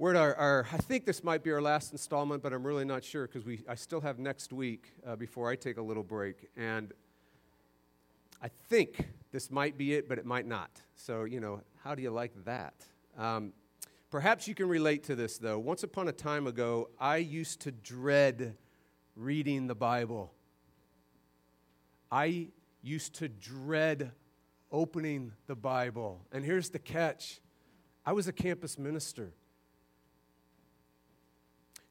We're at our, our, I think this might be our last installment, but I'm really not sure because we, I still have next week uh, before I take a little break. And I think this might be it, but it might not. So, you know, how do you like that? Um, perhaps you can relate to this, though. Once upon a time ago, I used to dread reading the Bible. I used to dread opening the Bible. And here's the catch I was a campus minister.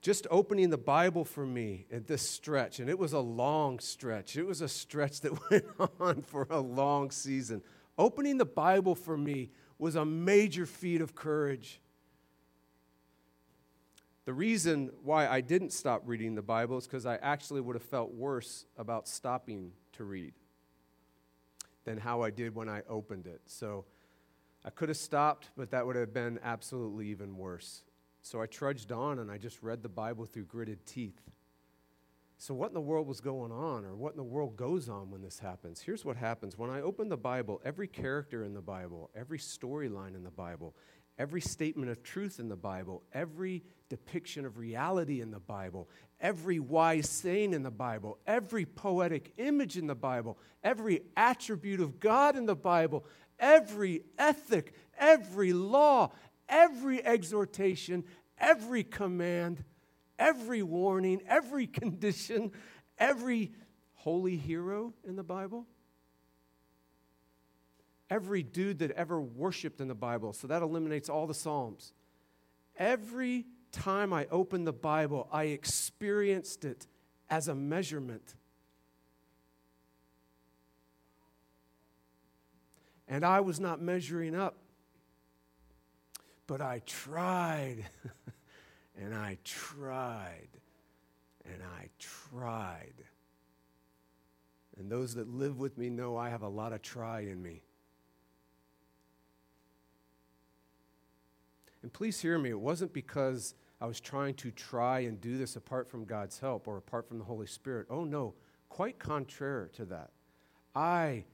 Just opening the Bible for me at this stretch, and it was a long stretch. It was a stretch that went on for a long season. Opening the Bible for me was a major feat of courage. The reason why I didn't stop reading the Bible is because I actually would have felt worse about stopping to read than how I did when I opened it. So I could have stopped, but that would have been absolutely even worse. So I trudged on and I just read the Bible through gritted teeth. So, what in the world was going on, or what in the world goes on when this happens? Here's what happens. When I open the Bible, every character in the Bible, every storyline in the Bible, every statement of truth in the Bible, every depiction of reality in the Bible, every wise saying in the Bible, every poetic image in the Bible, every attribute of God in the Bible, every ethic, every law, every exhortation, every command, every warning, every condition, every holy hero in the Bible every dude that ever worshiped in the Bible. So that eliminates all the Psalms. Every time I opened the Bible, I experienced it as a measurement. And I was not measuring up, but I tried, and I tried, and I tried. And those that live with me know I have a lot of try in me. And please hear me, it wasn't because I was trying to try and do this apart from God's help or apart from the Holy Spirit. Oh, no, quite contrary to that. I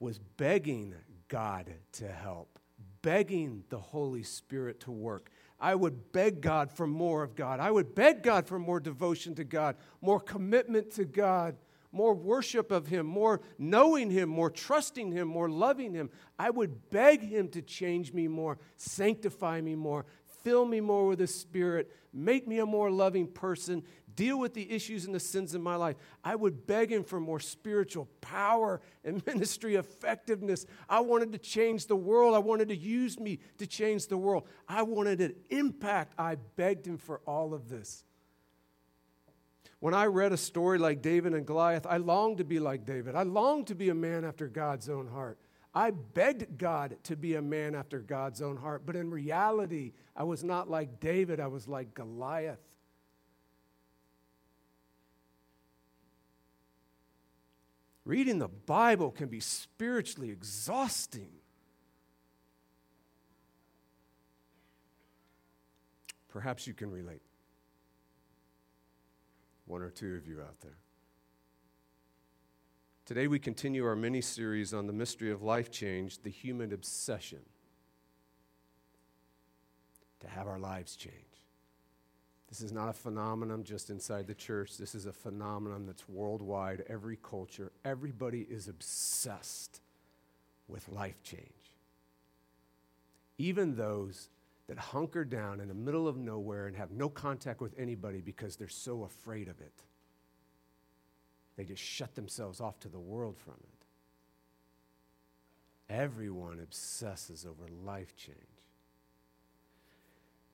was begging God to help, begging the Holy Spirit to work. I would beg God for more of God. I would beg God for more devotion to God, more commitment to God more worship of Him, more knowing Him, more trusting Him, more loving Him. I would beg Him to change me more, sanctify me more, fill me more with His Spirit, make me a more loving person, deal with the issues and the sins in my life. I would beg Him for more spiritual power and ministry effectiveness. I wanted to change the world. I wanted to use me to change the world. I wanted an impact. I begged Him for all of this. When I read a story like David and Goliath, I longed to be like David. I longed to be a man after God's own heart. I begged God to be a man after God's own heart, but in reality, I was not like David, I was like Goliath. Reading the Bible can be spiritually exhausting. Perhaps you can relate one or two of you out there. Today, we continue our mini series on the mystery of life change, the human obsession to have our lives change. This is not a phenomenon just inside the church. This is a phenomenon that's worldwide, every culture. Everybody is obsessed with life change. Even those that hunker down in the middle of nowhere and have no contact with anybody because they're so afraid of it. They just shut themselves off to the world from it. Everyone obsesses over life change.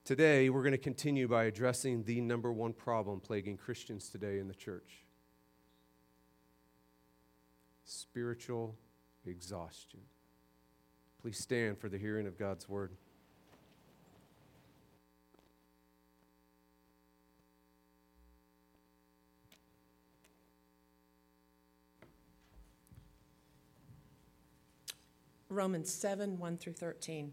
Today, we're going to continue by addressing the number one problem plaguing Christians today in the church spiritual exhaustion. Please stand for the hearing of God's word. Romans 7 1 through 13.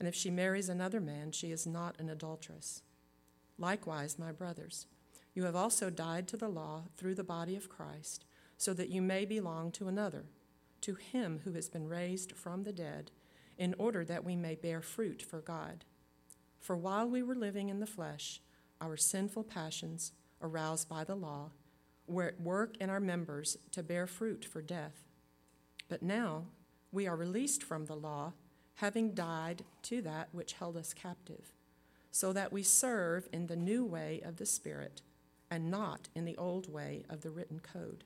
and if she marries another man, she is not an adulteress. Likewise, my brothers, you have also died to the law through the body of Christ, so that you may belong to another, to him who has been raised from the dead, in order that we may bear fruit for God. For while we were living in the flesh, our sinful passions, aroused by the law, were at work in our members to bear fruit for death. But now we are released from the law, having died to that which held us captive, so that we serve in the new way of the Spirit and not in the old way of the written code.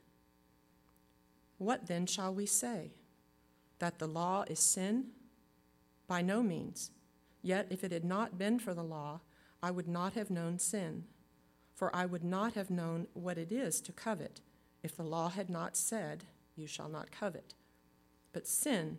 What then shall we say? That the law is sin? By no means. Yet if it had not been for the law, I would not have known sin. For I would not have known what it is to covet if the law had not said, You shall not covet. But sin,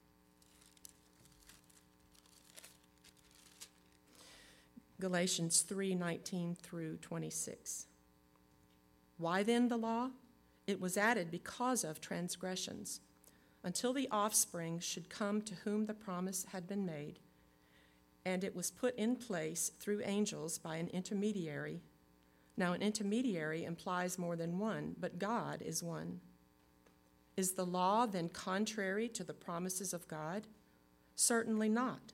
Galatians 3:19 through 26. Why then the law? It was added because of transgressions, until the offspring should come to whom the promise had been made, and it was put in place through angels by an intermediary now, an intermediary implies more than one, but God is one. Is the law then contrary to the promises of God? Certainly not.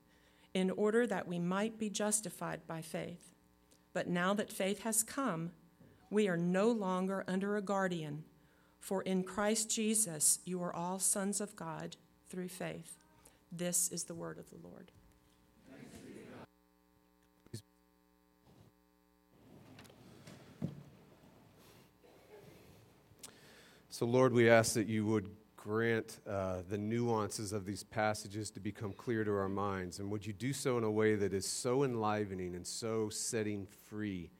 in order that we might be justified by faith. But now that faith has come, we are no longer under a guardian, for in Christ Jesus you are all sons of God through faith. This is the word of the Lord. So, Lord, we ask that you would grant uh, the nuances of these passages to become clear to our minds. And would you do so in a way that is so enlivening and so setting free?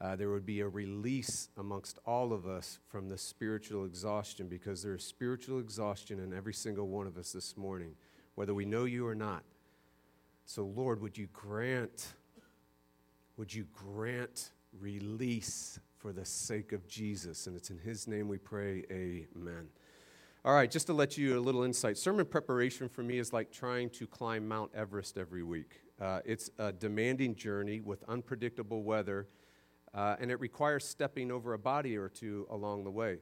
Uh, there would be a release amongst all of us from the spiritual exhaustion because there is spiritual exhaustion in every single one of us this morning, whether we know you or not. So, Lord, would you grant, would you grant release for the sake of Jesus. And it's in his name we pray, amen. All right, just to let you a little insight sermon preparation for me is like trying to climb Mount Everest every week. Uh, it's a demanding journey with unpredictable weather, uh, and it requires stepping over a body or two along the way.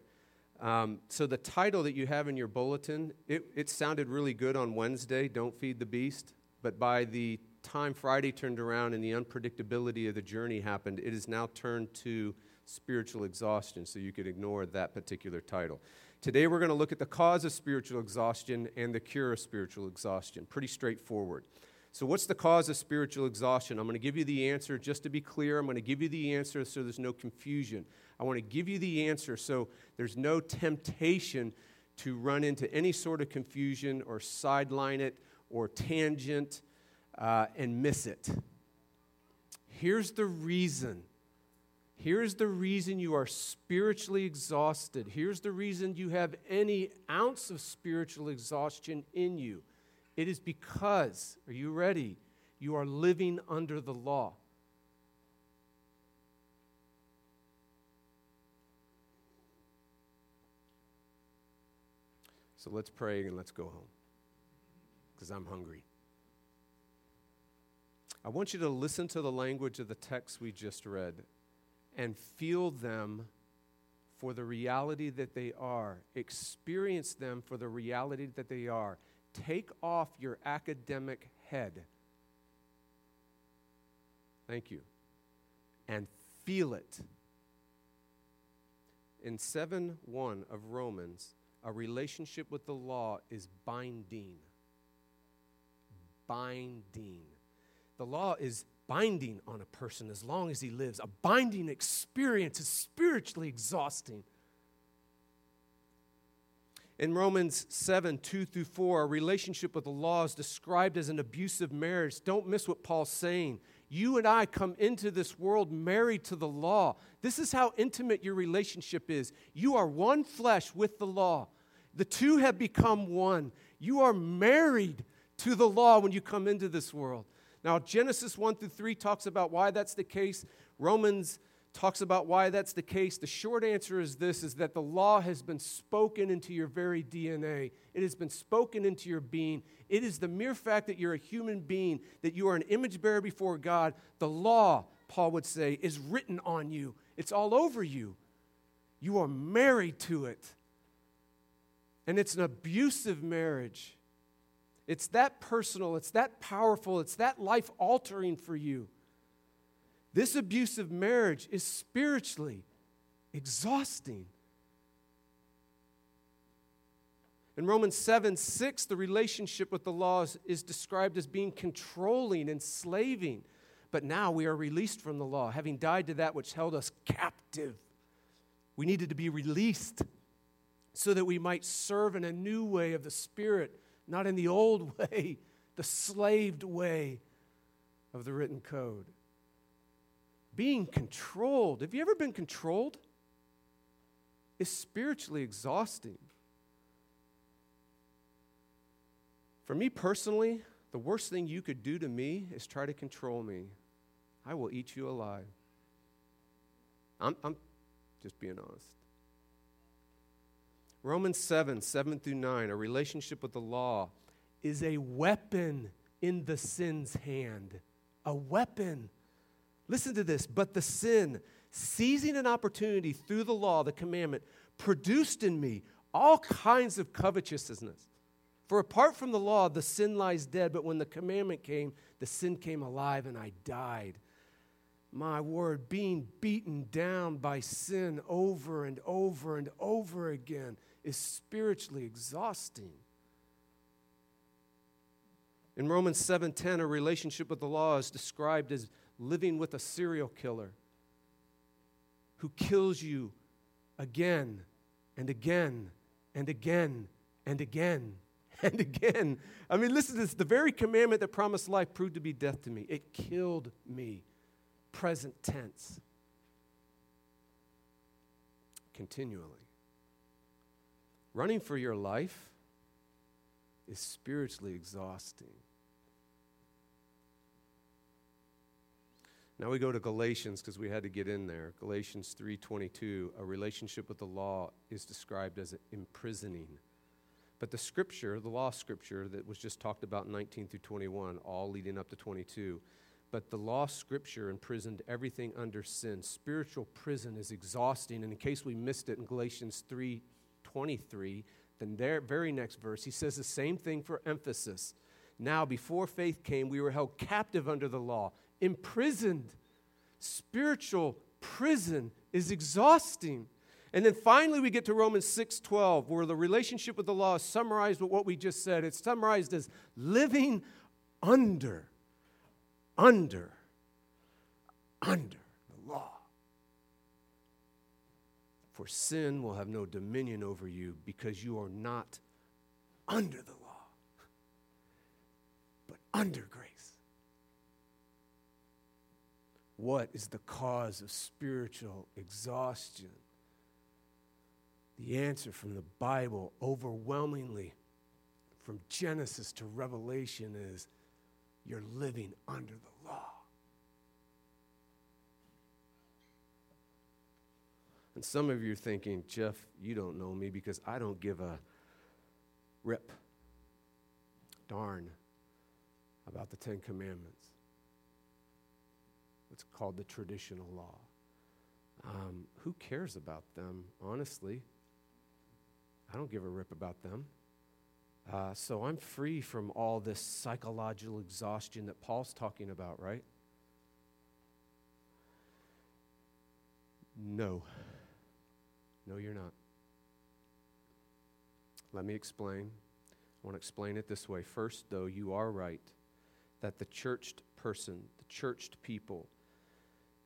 Um, so, the title that you have in your bulletin, it, it sounded really good on Wednesday, Don't Feed the Beast. But by the time Friday turned around and the unpredictability of the journey happened, it is now turned to spiritual exhaustion, so you could ignore that particular title. Today, we're going to look at the cause of spiritual exhaustion and the cure of spiritual exhaustion. Pretty straightforward. So, what's the cause of spiritual exhaustion? I'm going to give you the answer just to be clear. I'm going to give you the answer so there's no confusion. I want to give you the answer so there's no temptation to run into any sort of confusion or sideline it or tangent uh, and miss it. Here's the reason Here's the reason you are spiritually exhausted. Here's the reason you have any ounce of spiritual exhaustion in you. It is because, are you ready? You are living under the law. So let's pray and let's go home because I'm hungry. I want you to listen to the language of the text we just read and feel them for the reality that they are. Experience them for the reality that they are. Take off your academic head. Thank you. And feel it. In 7 1 of Romans, a relationship with the law is binding. Binding. The law is binding on a person as long as he lives. A binding experience is spiritually exhausting. In Romans 7 2 through 4, a relationship with the law is described as an abusive marriage. Don't miss what Paul's saying. You and I come into this world married to the law. This is how intimate your relationship is. You are one flesh with the law. The two have become one. You are married to the law when you come into this world. Now, Genesis 1 through 3 talks about why that's the case. Romans talks about why that's the case. The short answer is this is that the law has been spoken into your very DNA. It has been spoken into your being. It is the mere fact that you're a human being, that you are an image bearer before God. The law, Paul would say, is written on you. It's all over you. You are married to it. And it's an abusive marriage. It's that personal, it's that powerful, it's that life altering for you. This abusive marriage is spiritually exhausting. In Romans 7 6, the relationship with the laws is described as being controlling, enslaving. But now we are released from the law, having died to that which held us captive. We needed to be released so that we might serve in a new way of the Spirit not in the old way, the slaved way of the written code. Being controlled. Have you ever been controlled? Is spiritually exhausting. For me personally, the worst thing you could do to me is try to control me. I will eat you alive. I'm, I'm just being honest. Romans 7, 7 through 9, a relationship with the law is a weapon in the sin's hand. A weapon. Listen to this. But the sin, seizing an opportunity through the law, the commandment, produced in me all kinds of covetousness. For apart from the law, the sin lies dead, but when the commandment came, the sin came alive and I died. My word, being beaten down by sin over and over and over again is spiritually exhausting. In Romans 7:10, a relationship with the law is described as living with a serial killer who kills you again and again and again and again and again. I mean, listen to this. The very commandment that promised life proved to be death to me. It killed me. Present tense. Continually. Running for your life is spiritually exhausting. Now we go to Galatians because we had to get in there. Galatians 3:22, a relationship with the law is described as imprisoning. But the scripture, the law scripture that was just talked about in 19 through 21, all leading up to 22, but the law scripture imprisoned everything under sin. Spiritual prison is exhausting. And in case we missed it in Galatians 3.23 then there, very next verse, he says the same thing for emphasis. Now, before faith came, we were held captive under the law, imprisoned. Spiritual prison is exhausting. And then finally we get to Romans 6:12 where the relationship with the law is summarized with what we just said. It's summarized as living under under under the law. For sin will have no dominion over you because you are not under the law, but under grace. What is the cause of spiritual exhaustion? The answer from the Bible, overwhelmingly, from Genesis to Revelation, is you're living under the law. And some of you are thinking, Jeff, you don't know me because I don't give a rip, darn, about the Ten Commandments. It's called the traditional law. Um, who cares about them, honestly? I don't give a rip about them. Uh, so I'm free from all this psychological exhaustion that Paul's talking about, right? No. No, you're not. Let me explain. I want to explain it this way. First, though, you are right that the churched person, the churched people,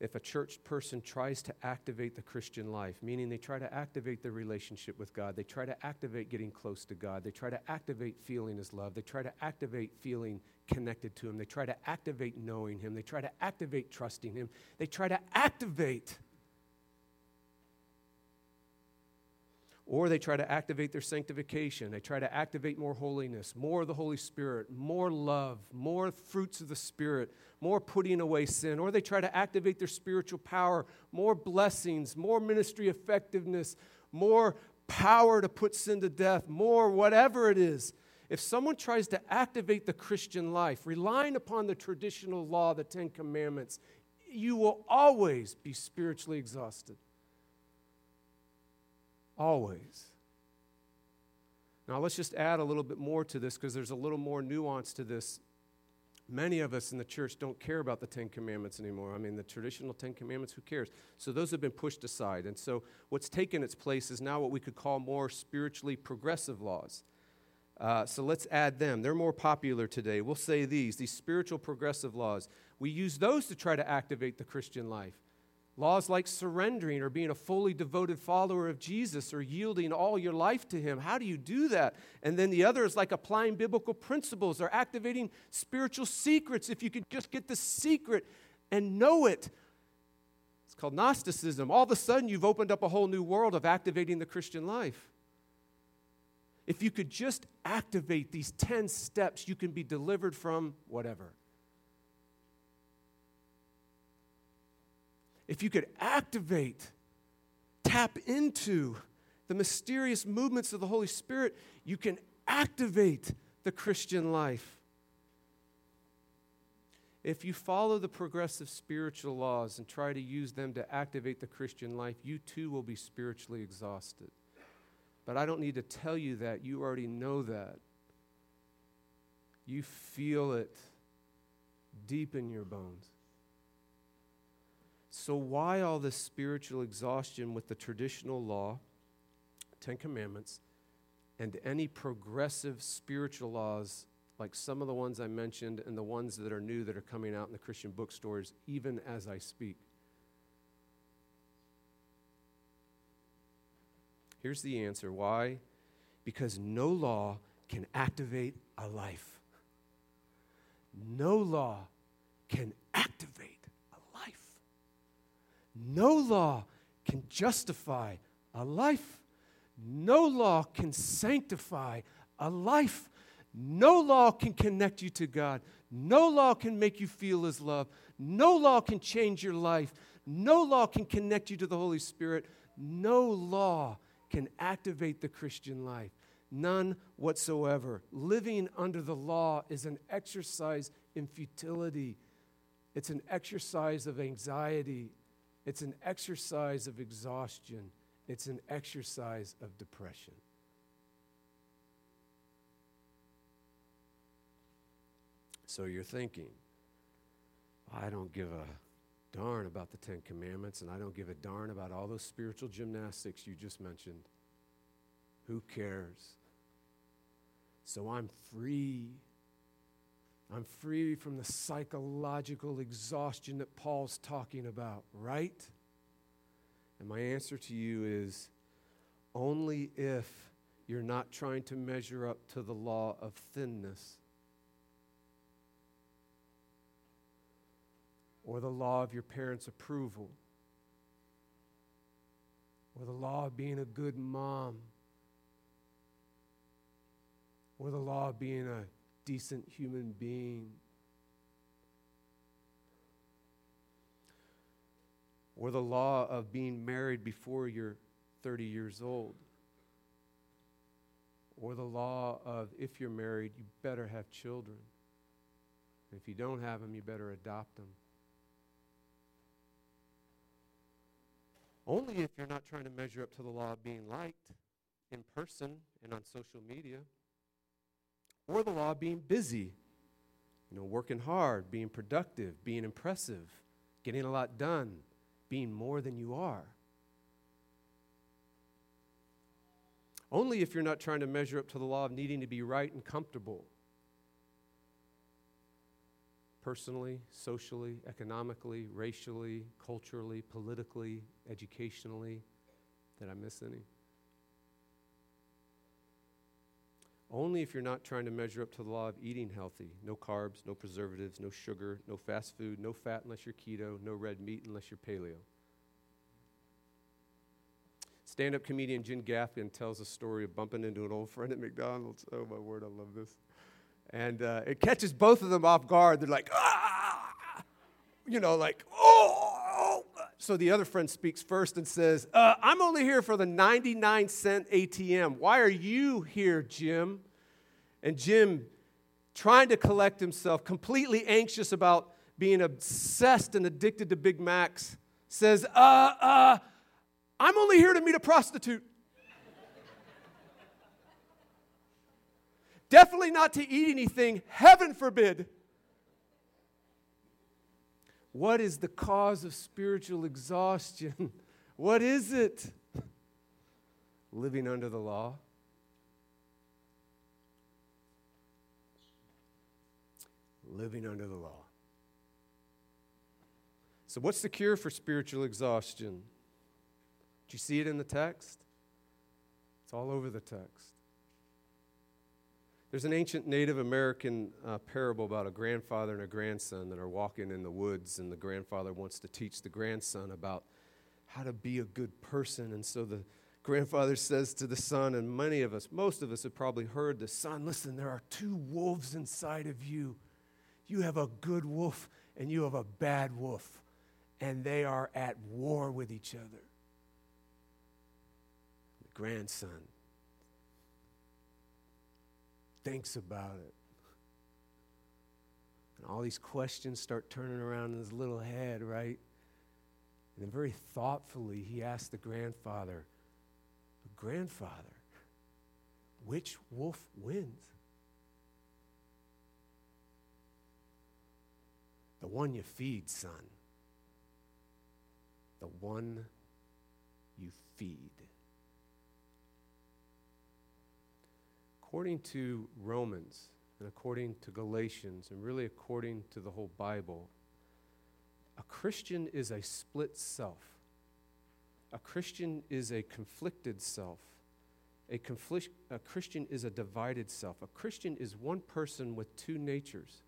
if a church person tries to activate the Christian life, meaning they try to activate their relationship with God, they try to activate getting close to God, they try to activate feeling His love, they try to activate feeling connected to Him, they try to activate knowing Him, they try to activate trusting Him, they try to activate Or they try to activate their sanctification. They try to activate more holiness, more of the Holy Spirit, more love, more fruits of the Spirit, more putting away sin. Or they try to activate their spiritual power, more blessings, more ministry effectiveness, more power to put sin to death, more whatever it is. If someone tries to activate the Christian life, relying upon the traditional law, the Ten Commandments, you will always be spiritually exhausted. Always. Now, let's just add a little bit more to this because there's a little more nuance to this. Many of us in the church don't care about the Ten Commandments anymore. I mean, the traditional Ten Commandments, who cares? So, those have been pushed aside. And so, what's taken its place is now what we could call more spiritually progressive laws. Uh, so, let's add them. They're more popular today. We'll say these these spiritual progressive laws. We use those to try to activate the Christian life. Laws like surrendering or being a fully devoted follower of Jesus or yielding all your life to Him. How do you do that? And then the other is like applying biblical principles or activating spiritual secrets. If you could just get the secret and know it, it's called Gnosticism. All of a sudden, you've opened up a whole new world of activating the Christian life. If you could just activate these 10 steps, you can be delivered from whatever. If you could activate, tap into the mysterious movements of the Holy Spirit, you can activate the Christian life. If you follow the progressive spiritual laws and try to use them to activate the Christian life, you too will be spiritually exhausted. But I don't need to tell you that. You already know that. You feel it deep in your bones. So, why all this spiritual exhaustion with the traditional law, Ten Commandments, and any progressive spiritual laws like some of the ones I mentioned and the ones that are new that are coming out in the Christian bookstores, even as I speak? Here's the answer why? Because no law can activate a life. No law can no law can justify a life. No law can sanctify a life. No law can connect you to God. No law can make you feel His love. No law can change your life. No law can connect you to the Holy Spirit. No law can activate the Christian life. None whatsoever. Living under the law is an exercise in futility, it's an exercise of anxiety it's an exercise of exhaustion, it's an exercise of depression. So you're thinking, I don't give a darn about the Ten Commandments, and I don't give a darn about all those spiritual gymnastics you just mentioned. Who cares? So I'm free I'm free from the psychological exhaustion that Paul's talking about, right? And my answer to you is only if you're not trying to measure up to the law of thinness. or the law of your parents' approval, or the law of being a good mom, or the law of being a decent human being. Or the law of being married before you're 30 years old. Or the law of if you're married, you better have children. And if you don't have them, you better adopt them. Only if you're not trying to measure up to the law of being liked in person and on social media, or the law being busy, you know, working hard, being productive, being impressive, getting a lot done, being more than you are. Only if you're not trying to measure up to the law of needing to be right and comfortable personally, socially, economically, racially, culturally, politically, educationally. Did I miss any? Only if you're not trying to measure up to the law of eating healthy no carbs, no preservatives, no sugar, no fast food, no fat unless you're keto, no red meat unless you're paleo. Stand up comedian Jim Gaffigan tells a story of bumping into an old friend at McDonald's. Oh, my word, I love this. And uh, it catches both of them off guard. They're like, ah, you know, like, oh. So the other friend speaks first and says, uh, I'm only here for the 99 cent ATM. Why are you here, Jim? And Jim, trying to collect himself, completely anxious about being obsessed and addicted to Big Macs, says, uh, uh, I'm only here to meet a prostitute. Definitely not to eat anything, heaven forbid. What is the cause of spiritual exhaustion? What is it? Living under the law. Living under the law. So, what's the cure for spiritual exhaustion? Do you see it in the text? It's all over the text. There's an ancient Native American uh, parable about a grandfather and a grandson that are walking in the woods, and the grandfather wants to teach the grandson about how to be a good person. And so the grandfather says to the son, and many of us, most of us have probably heard the son, listen, there are two wolves inside of you. You have a good wolf and you have a bad wolf, and they are at war with each other. The grandson thinks about it. And all these questions start turning around in his little head, right? And then very thoughtfully, he asks the grandfather, Grandfather, which wolf wins? The one you feed, son. The one you feed. According to Romans and according to Galatians, and really according to the whole Bible, a Christian is a split self. A Christian is a conflicted self. A, a Christian is a divided self. A Christian is one person with two natures.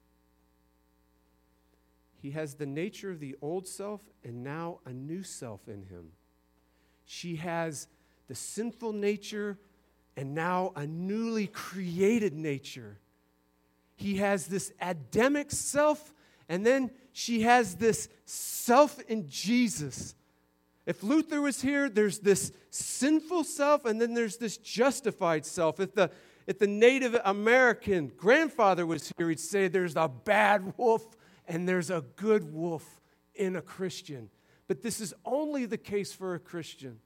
He has the nature of the old self and now a new self in him. She has the sinful nature and now a newly created nature. He has this Adamic self, and then she has this self in Jesus. If Luther was here, there's this sinful self, and then there's this justified self. If the, if the Native American grandfather was here, he'd say there's a bad wolf and there's a good wolf in a Christian. But this is only the case for a Christian.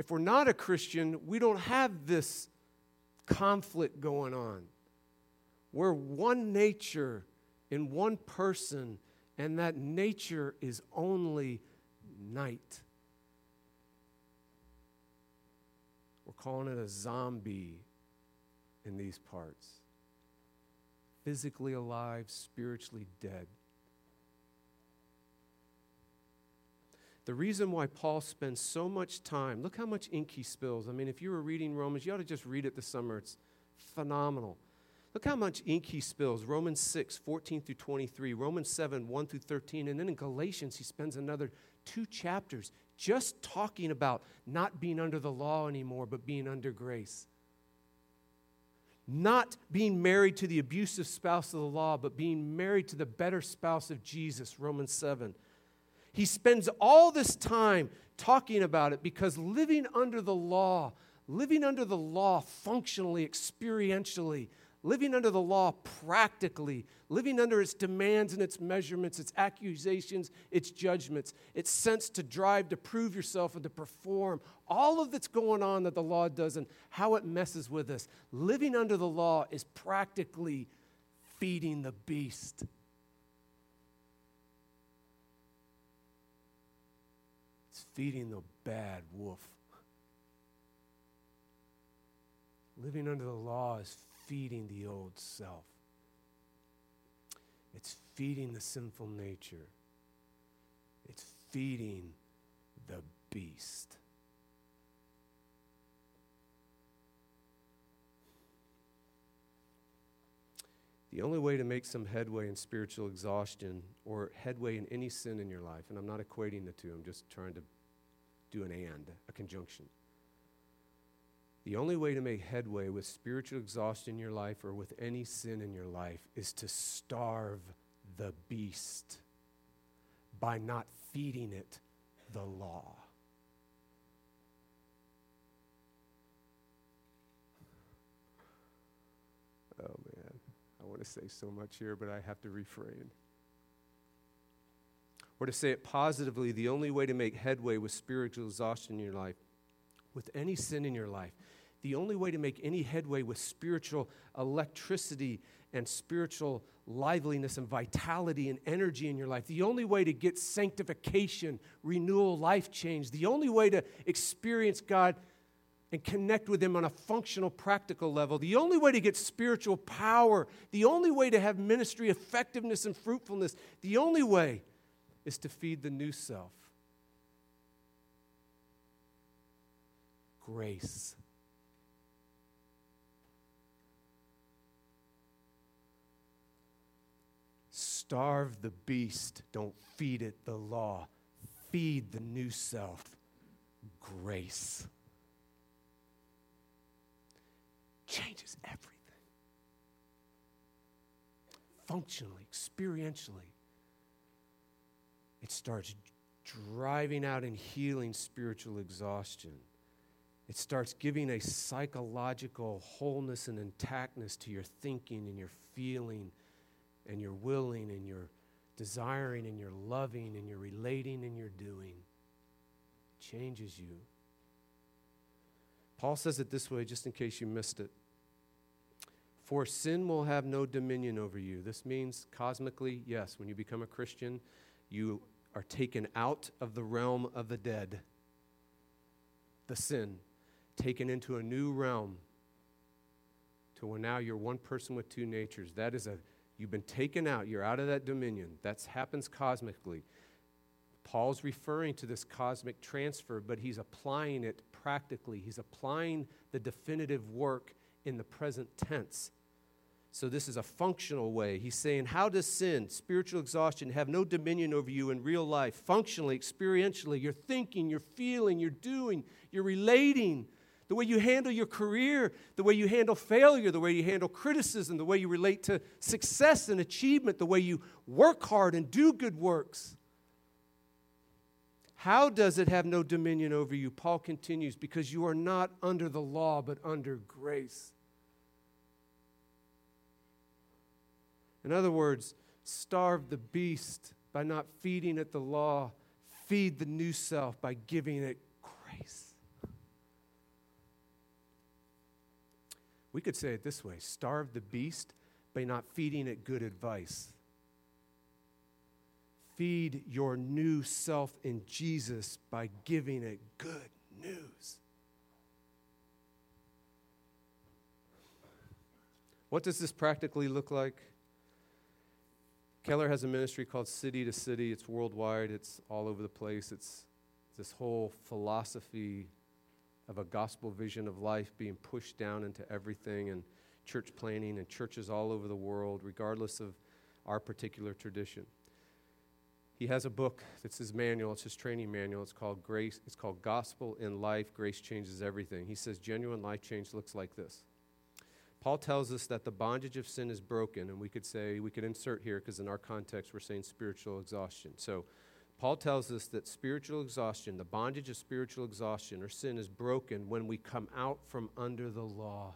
If we're not a Christian, we don't have this conflict going on. We're one nature in one person, and that nature is only night. We're calling it a zombie in these parts. Physically alive, spiritually dead. The reason why Paul spends so much time, look how much ink he spills. I mean, if you were reading Romans, you ought to just read it this summer. It's phenomenal. Look how much ink he spills. Romans 6, 14 through 23, Romans 7, 1 through 13, and then in Galatians, he spends another two chapters just talking about not being under the law anymore, but being under grace. Not being married to the abusive spouse of the law, but being married to the better spouse of Jesus, Romans 7. He spends all this time talking about it because living under the law, living under the law functionally, experientially, living under the law practically, living under its demands and its measurements, its accusations, its judgments, its sense to drive to prove yourself and to perform, all of that's going on that the law does and how it messes with us. Living under the law is practically feeding the beast. Feeding the bad wolf. Living under the law is feeding the old self. It's feeding the sinful nature. It's feeding the beast. The only way to make some headway in spiritual exhaustion or headway in any sin in your life, and I'm not equating the two, I'm just trying to do an and, a conjunction. The only way to make headway with spiritual exhaustion in your life or with any sin in your life is to starve the beast by not feeding it the law. Oh man, I want to say so much here, but I have to refrain. Or to say it positively, the only way to make headway with spiritual exhaustion in your life, with any sin in your life, the only way to make any headway with spiritual electricity and spiritual liveliness and vitality and energy in your life, the only way to get sanctification, renewal, life change, the only way to experience God and connect with Him on a functional, practical level, the only way to get spiritual power, the only way to have ministry effectiveness and fruitfulness, the only way is to feed the new self. Grace. Starve the beast, don't feed it the law. Feed the new self, grace. Changes everything. Functionally, experientially, it starts driving out and healing spiritual exhaustion. It starts giving a psychological wholeness and intactness to your thinking and your feeling and you're willing and you're desiring and you're loving and you're relating and you're doing changes you. Paul says it this way, just in case you missed it. For sin will have no dominion over you. This means, cosmically, yes, when you become a Christian, you are taken out of the realm of the dead, the sin, taken into a new realm to where now you're one person with two natures. That is a You've been taken out. You're out of that dominion. That happens cosmically. Paul's referring to this cosmic transfer, but he's applying it practically. He's applying the definitive work in the present tense. So, this is a functional way. He's saying, How does sin, spiritual exhaustion, have no dominion over you in real life? Functionally, experientially, you're thinking, you're feeling, you're doing, you're relating the way you handle your career, the way you handle failure, the way you handle criticism, the way you relate to success and achievement, the way you work hard and do good works. How does it have no dominion over you? Paul continues, because you are not under the law, but under grace. In other words, starve the beast by not feeding it the law, feed the new self by giving it grace. We could say it this way starve the beast by not feeding it good advice. Feed your new self in Jesus by giving it good news. What does this practically look like? Keller has a ministry called City to City. It's worldwide, it's all over the place. It's this whole philosophy of a gospel vision of life being pushed down into everything and church planting and churches all over the world, regardless of our particular tradition. He has a book that's his manual, it's his training manual. It's called Grace, it's called Gospel in Life, Grace Changes Everything. He says genuine life change looks like this. Paul tells us that the bondage of sin is broken, and we could say, we could insert here because in our context we're saying spiritual exhaustion. So Paul tells us that spiritual exhaustion, the bondage of spiritual exhaustion or sin, is broken when we come out from under the law.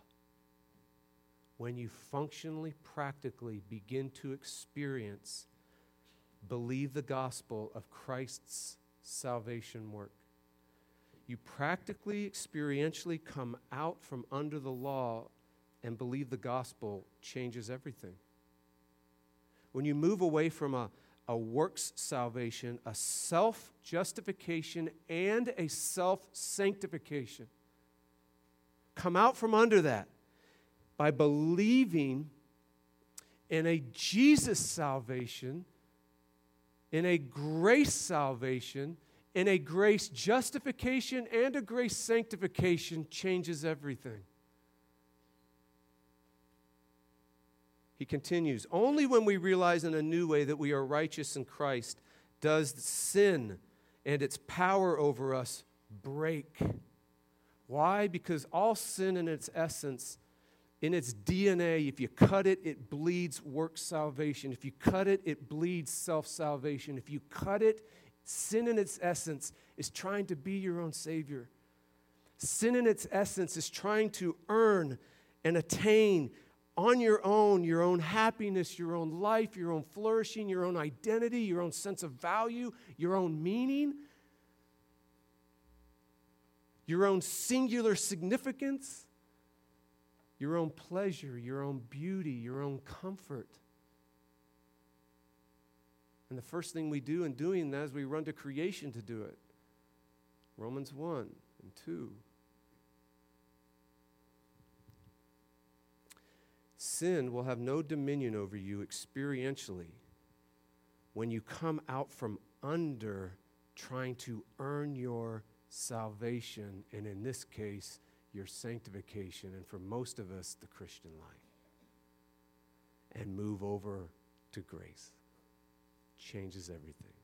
When you functionally, practically begin to experience, believe the gospel of Christ's salvation work. You practically, experientially come out from under the law and believe the gospel changes everything. When you move away from a, a works salvation, a self justification, and a self sanctification, come out from under that by believing in a Jesus salvation, in a grace salvation, in a grace justification, and a grace sanctification changes everything. He continues Only when we realize in a new way that we are righteous in Christ does sin and its power over us break. Why? Because all sin in its essence, in its DNA, if you cut it, it bleeds work salvation. If you cut it, it bleeds self salvation. If you cut it, sin in its essence is trying to be your own Savior. Sin in its essence is trying to earn and attain on your own, your own happiness, your own life, your own flourishing, your own identity, your own sense of value, your own meaning, your own singular significance, your own pleasure, your own beauty, your own comfort. And the first thing we do in doing that is we run to creation to do it. Romans 1 and 2. Sin will have no dominion over you experientially when you come out from under trying to earn your salvation, and in this case, your sanctification, and for most of us, the Christian life, and move over to grace. Changes everything.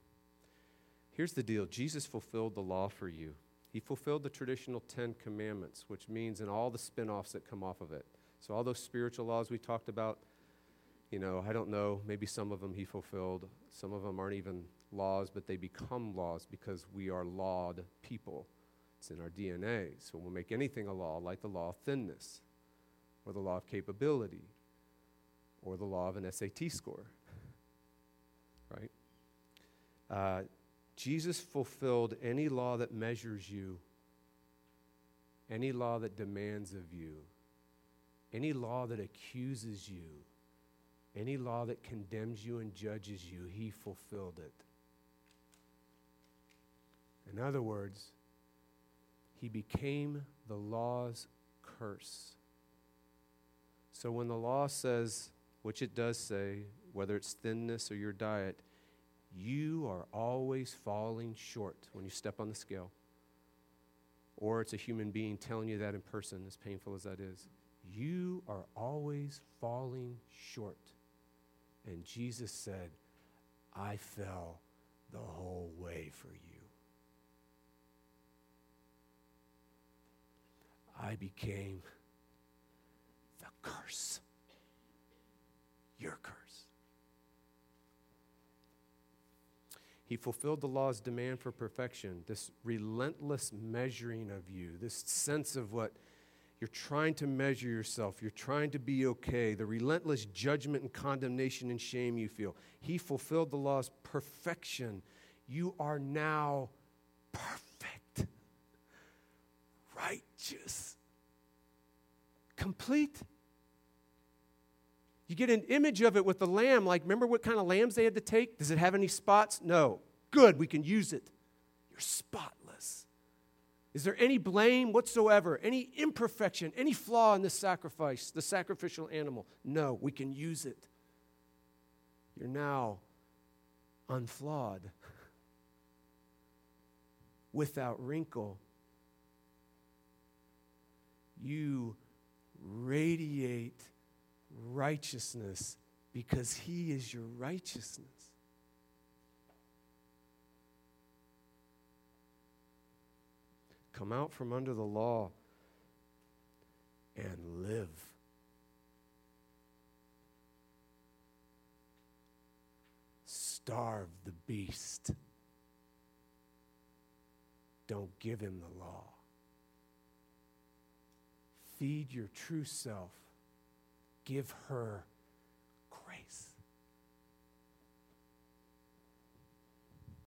Here's the deal Jesus fulfilled the law for you. He fulfilled the traditional Ten Commandments, which means in all the spin offs that come off of it. So, all those spiritual laws we talked about, you know, I don't know, maybe some of them he fulfilled. Some of them aren't even laws, but they become laws because we are lawed people. It's in our DNA. So, we'll make anything a law, like the law of thinness, or the law of capability, or the law of an SAT score. right? Uh, Jesus fulfilled any law that measures you, any law that demands of you any law that accuses you, any law that condemns you and judges you, he fulfilled it. In other words, he became the law's curse. So when the law says, which it does say, whether it's thinness or your diet, you are always falling short when you step on the scale. Or it's a human being telling you that in person, as painful as that is. You are always falling short. And Jesus said, I fell the whole way for you. I became the curse. Your curse. He fulfilled the law's demand for perfection, this relentless measuring of you, this sense of what you're trying to measure yourself. You're trying to be okay. The relentless judgment and condemnation and shame you feel. He fulfilled the law's perfection. You are now perfect, righteous, complete. You get an image of it with the lamb. Like, remember what kind of lambs they had to take? Does it have any spots? No. Good, we can use it. You're spotless. Is there any blame whatsoever, any imperfection, any flaw in this sacrifice, the sacrificial animal? No, we can use it. You're now unflawed, without wrinkle. You radiate righteousness because he is your righteousness. Come out from under the law and live. Starve the beast. Don't give him the law. Feed your true self. Give her